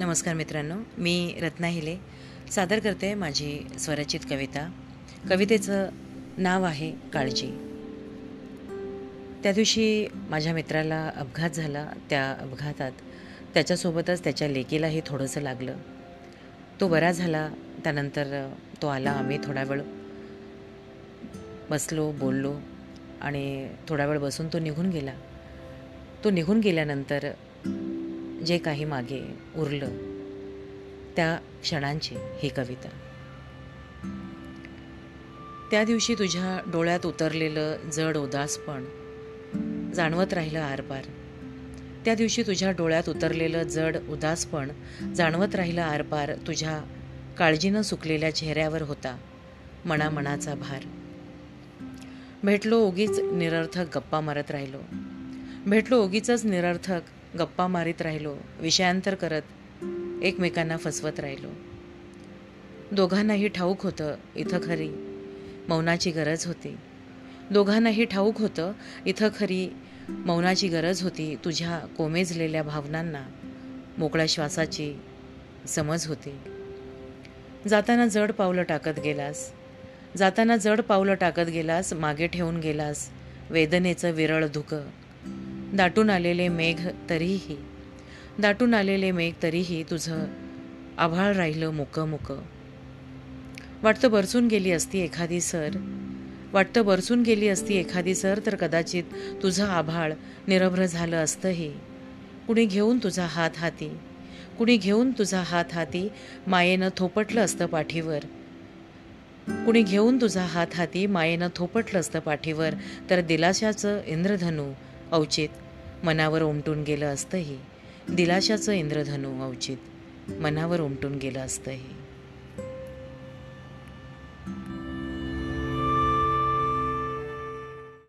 नमस्कार मित्रांनो मी रत्ना हिले. सादर करते माझी स्वरचित कविता. कवितेचं नाव आहे काळजी. त्या दिवशी माझ्या मित्राला अपघात झाला. त्या अपघातात त्याच्यासोबतच त्याच्या लेकीलाही थोडंसं लागलं. तो बरा झाला. त्यानंतर तो आला. आम्ही थोडा वेळ बसलो बोललो आणि थोडा वेळ बसून तो निघून गेला. तो निघून गेल्यानंतर जे काही मागे उरलं त्या क्षणांची ही कविता. त्या दिवशी तुझ्या डोळ्यात उतरलेलं जड उदासपण जाणवत राहिलं आरपार. त्या दिवशी तुझ्या डोळ्यात उतरलेलं जड उदासपण जाणवत राहिलं आरपार तुझ्या काळजीनं सुकलेल्या चेहऱ्यावर होता मनामनाचा भार. भेटलो उगीच निरर्थक गप्पा मारत राहिलो. भेटलो उगीच निरर्थक गप्पा मारीत राहिलो विषयांतर करत एकमेकांना फसवत राहिलो. दोघांनाही ठाऊक होतं इथं खरी मौनाची गरज होती. दोघांनाही ठाऊक होतं इथं खरी मौनाची गरज होती तुझ्या कोमेजलेल्या भावनांना मोकळ्या श्वासाची समज होती. जाताना जड पावलं टाकत गेलास. जाताना जड पावलं टाकत गेलास मागे ठेवून गेलास. वेदनेचं विरळ धुकं. दाटून आलेले मेघ तरीही दाटून आलेले मेघ तरीही तुझं आभाळ राहिलं मुकं मुकं वाटतं बरसून गेली असती एखादी सर वाटतं बरसून गेली असती एखादी सर तर कदाचित तुझं आभाळ निरभ्र झालं असतंही. कुणी घेऊन तुझा हात हाती कुणी घेऊन तुझा हात हाती मायेनं थोपटलं असतं पाठीवर. कुणी घेऊन तुझा हात हाती मायेनं थोपटलं असतं पाठीवर तर दिलाशाचं इंद्रधनू अवचित मनावर उमटून गेलं असतंही. दिलाशाचं इंद्रधनू अवचित मनावर उमटून गेलं असतंही.